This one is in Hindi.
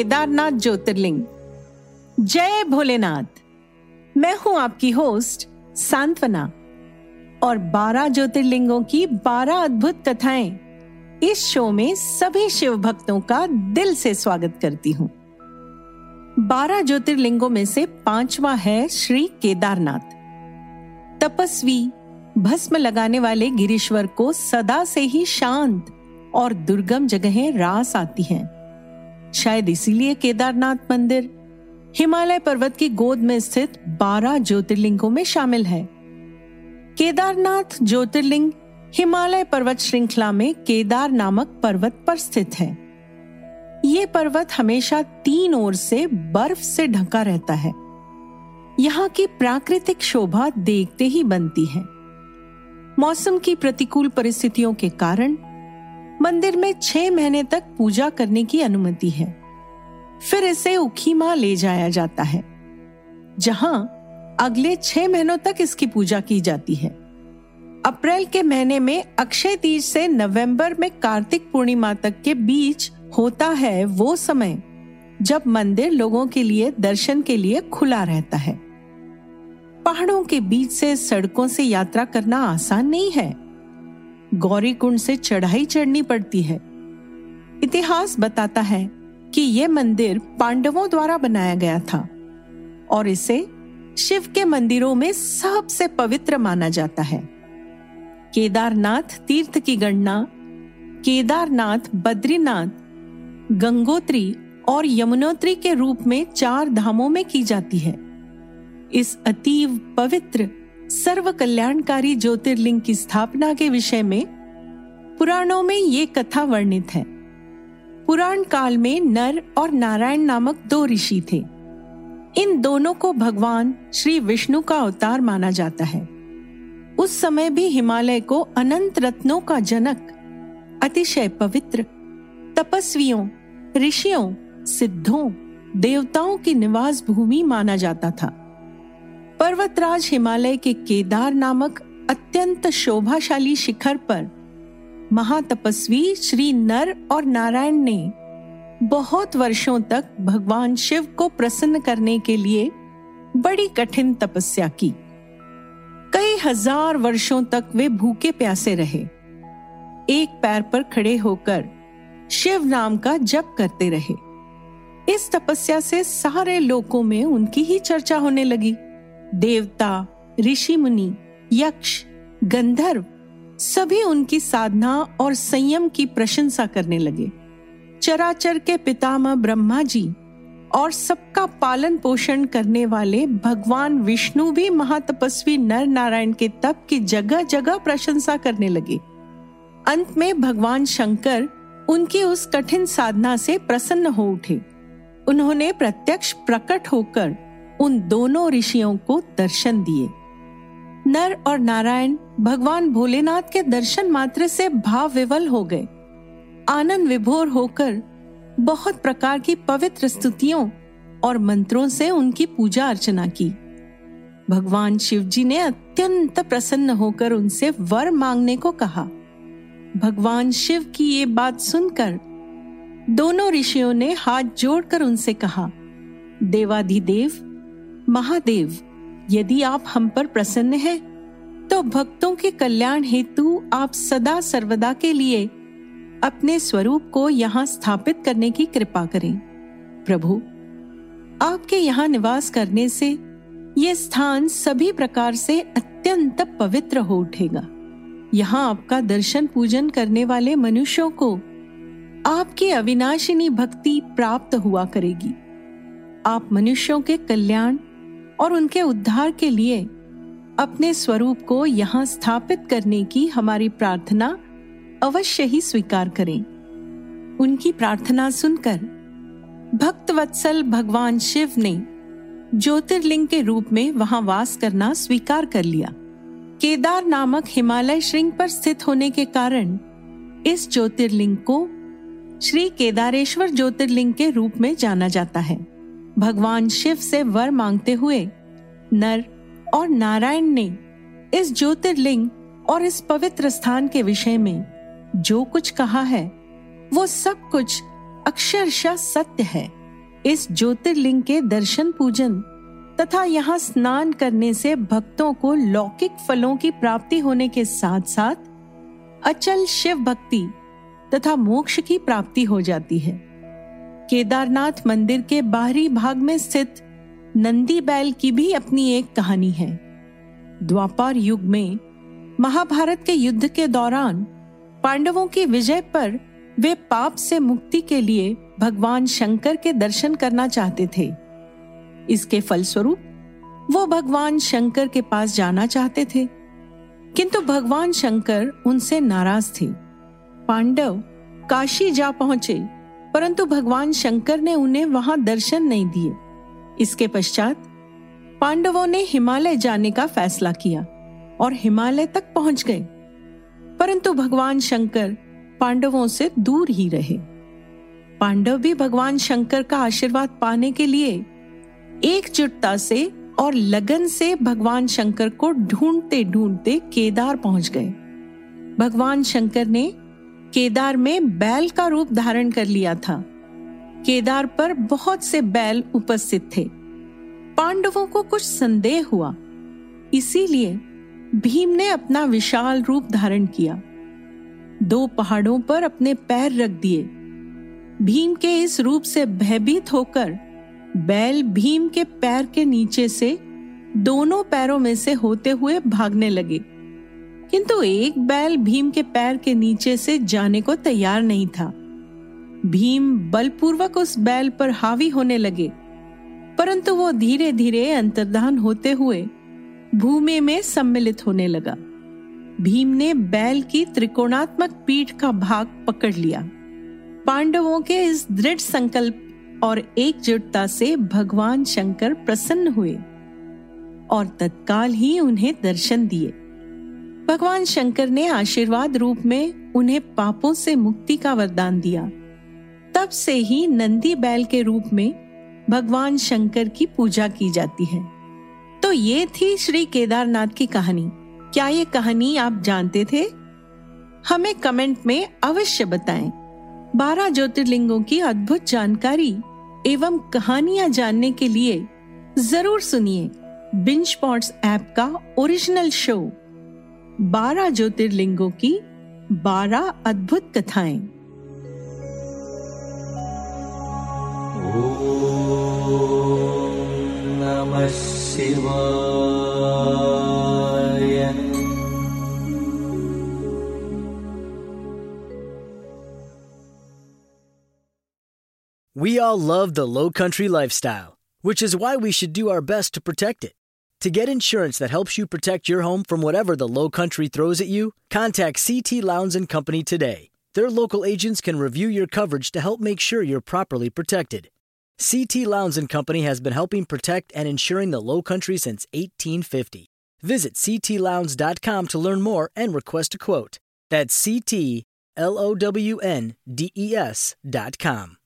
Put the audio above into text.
केदारनाथ ज्योतिर्लिंग। जय भोलेनाथ। मैं हूँ आपकी होस्ट सांत्वना। और बारह ज्योतिर्लिंगों की बारह अद्भुत कथाएँ इस शो में सभी शिव भक्तों का दिल से स्वागत करती हूँ। बारह ज्योतिर्लिंगों में से पांचवा है श्री केदारनाथ। तपस्वी, भस्म लगाने वाले गिरीश्वर को सदा से ही शांत और दुर्गम जगहें रास आती हैं। शायद इसीलिए केदारनाथ मंदिर। हिमालय पर्वत की गोद में स्थित बारह ज्योतिर्लिंगों में शामिल है। केदारनाथ ज्योतिर्लिंग हिमालय पर्वत श्रृंखला में केदार नामक पर्वत पर स्थित है। ये पर्वत हमेशा तीन ओर से बर्फ़ से ढका रहता है। यहाँ की प्राकृतिक शोभा देखते ही बनती है। मौसम की प्रतिकूल परिस्थितियों के कारण मंदिर में छह महीने तक पूजा करने की अनुमति है। फिर इसे उखी उखीमा ले जाया जाता है, जहाँ अगले छह महीनों तक इसकी पूजा की जाती है। अप्रैल के महीने में अक्षय तीज से नवंबर में कार्तिक पूर्णिमा तक के बीच होता है वो समय, जब मंदिर लोगों के लिए, दर्शन के लिए खुला रहता है। पहाड़ों के बीच से, सड़कों से यात्रा करना आसान नहीं है। गौरी कुंड से चढ़ाई चढ़नी पड़ती है। इतिहास बताता है कि यह मंदिर पांडवों द्वारा बनाया गया था और इसे शिव के मंदिरों में सबसे पवित्र माना जाता है। केदारनाथ तीर्थ की गणना, केदारनाथ, बद्रीनाथ, गंगोत्री और यमुनोत्री के रूप में चार धामों में की जाती है। इस अतीव पवित्र सर्व कल्याणकारी ज्योतिर्लिंग की स्थापना के विषय में पुराणों में ये कथा वर्णित है। पुराण काल में नर और नारायण नामक दो ऋषि थे। इन दोनों को भगवान श्री विष्णु का अवतार माना जाता है। उस समय भी हिमालय को अनंत रत्नों का जनक, अतिशय पवित्र, तपस्वियों, ऋषियों, सिद्धों, देवताओं की निवास भूमि माना जाता था। पर्वतराज हिमालय के केदार नामक अत्यंत शोभाशाली शिखर पर महातपस्वी श्री नर और नारायण ने बहुत वर्षों तक भगवान शिव को प्रसन्न करने के लिए बड़ी कठिन तपस्या की। कई हज़ार वर्षों तक वे भूखे प्यासे रहे। एक पैर पर खड़े होकर शिव नाम का जप करते रहे। इस तपस्या से सारे लोकों में उनकी ही चर्चा होने लगी। देवता ऋषि मुनि यक्ष, गंधर्व, सभी उनकी साधना और संयम की प्रशंसा करने लगे। चराचर के पितामह ब्रह्मा जी और सबका पालन पोषण करने वाले भगवान विष्णु भी महातपस्वी नर नारायण के तप की जगह जगह प्रशंसा करने लगे। अंत में भगवान शंकर उनकी उस कठिन साधना से प्रसन्न हो उठे। उन्होंने प्रत्यक्ष प्रकट होकर उन दोनों ऋषियों को दर्शन दिए। नर और नारायण भगवान भोलेनाथ के दर्शन मात्र से भाव विवल हो गए। आनंद विभोर होकर बहुत प्रकार की पवित्र स्तुतियों और मंत्रों से उनकी पूजा अर्चना की। भगवान शिव जी ने अत्यंत प्रसन्न होकर उनसे वर मांगने को कहा। भगवान शिव की ये बात सुनकर दोनों ऋषियों ने हाथ जोड़कर उनसे कहा, देवाधिदेव महादेव यदि आप हम पर प्रसन्न हैं, तो भक्तों के कल्याण हेतु आप सदा सर्वदा के लिए अपने स्वरूप को यहाँ स्थापित करने की कृपा करें। प्रभु आपके यहाँ निवास करने से ये स्थान सभी प्रकार से अत्यंत पवित्र हो उठेगा। यहाँ आपका दर्शन पूजन करने वाले मनुष्यों को आपकी अविनाशिनी भक्ति प्राप्त हुआ करेगी। आप मनुष्यों के कल्याण और उनके उद्धार के लिए अपने स्वरूप को यहाँ स्थापित करने की हमारी प्रार्थना अवश्य ही स्वीकार करें। उनकी प्रार्थना सुनकर भक्त वत्सल भगवान शिव ने ज्योतिर्लिंग के रूप में वहाँ वास करना स्वीकार कर लिया। केदार नामक हिमालय श्रृंग पर स्थित होने के कारण इस ज्योतिर्लिंग को श्री केदारेश्वर ज्योतिर्लिंग के रूप में जाना जाता है। भगवान शिव से वर मांगते हुए, नर और नारायण ने इस ज्योतिर्लिंग और इस पवित्र स्थान के विषय में जो कुछ कहा है, वो सब कुछ अक्षरशः सत्य है। इस ज्योतिर्लिंग के दर्शन पूजन तथा यहाँ स्नान करने से भक्तों को लौकिक फलों की प्राप्ति होने के साथ साथ अचल शिव भक्ति तथा मोक्ष की प्राप्ति हो जाती है। केदारनाथ मंदिर के बाहरी भाग में स्थित नंदी बैल की भी अपनी एक कहानी है। द्वापर युग में महाभारत के युद्ध के दौरान पांडवों की विजय पर वे पाप से मुक्ति के लिए भगवान शंकर के दर्शन करना चाहते थे। इसके फलस्वरूप वो भगवान शंकर के पास जाना चाहते थे। किंतु भगवान शंकर उनसे नाराज़ थे। पांडव काशी जा पहुँचे परंतु भगवान शंकर ने उन्हें वहाँ दर्शन नहीं दिए। इसके पश्चात पांडवों ने हिमालय जाने का फैसला किया और हिमालय तक पहुँच गए। परंतु भगवान शंकर पांडवों से दूर ही रहे। पांडव भी भगवान शंकर का आशीर्वाद पाने के लिए एकजुटता से और लगन से भगवान शंकर को ढूंढते ढूंढते केदार पहुँच गए। भगवान शंकर ने केदार में बैल का रूप धारण कर लिया था। केदार पर बहुत से बैल उपस्थित थे। पांडवों को कुछ संदेह हुआ। इसीलिए भीम ने अपना विशाल रूप धारण किया। दो पहाड़ों पर अपने पैर रख दिए। भीम के इस रूप से भयभीत होकर बैल भीम के पैर के नीचे से दोनों पैरों में से होते हुए भागने लगे। किंतु एक बैल भीम के पैर के नीचे से जाने को तैयार नहीं था। भीम बलपूर्वक उस बैल पर हावी होने लगे, परंतु वो धीरे धीरे अंतर्धान होते हुए भूमि में सम्मिलित होने लगा। भीम ने बैल की त्रिकोणात्मक पीठ का भाग पकड़ लिया। पांडवों के इस दृढ़ संकल्प और एकजुटता से भगवान शंकर प्रसन्न हुए और तत्काल ही उन्हें दर्शन दिए। भगवान शंकर ने आशीर्वाद रूप में उन्हें पापों से मुक्ति का वरदान दिया। तब से ही नंदी बैल के रूप में भगवान शंकर की पूजा की जाती है। तो ये थी श्री केदारनाथ की कहानी। क्या ये कहानी आप जानते थे? हमें कमेंट में अवश्य बताएँ। बारह ज्योतिर्लिंगों की अद्भुत जानकारी एवं कहानियाँ जानने के लिए ज़रूर सुनिए बिंच पॉट्स ऐप का ओरिजिनल शो। बारह ज्योतिर्लिंगों की बारह अद्भुत कथाएं नमः शिवाय We all love the low country lifestyle, which is why we should do our best to protect it. To get insurance that helps you protect your home from whatever the low country throws at you, contact CT Lowndes and Company today. Their local agents can review your coverage to help make sure you're properly protected. CT Lowndes and Company has been helping protect and insuring the low country since 1850. Visit ctlowndes.com to learn more and request a quote. That's CT L O W N D E S dot com.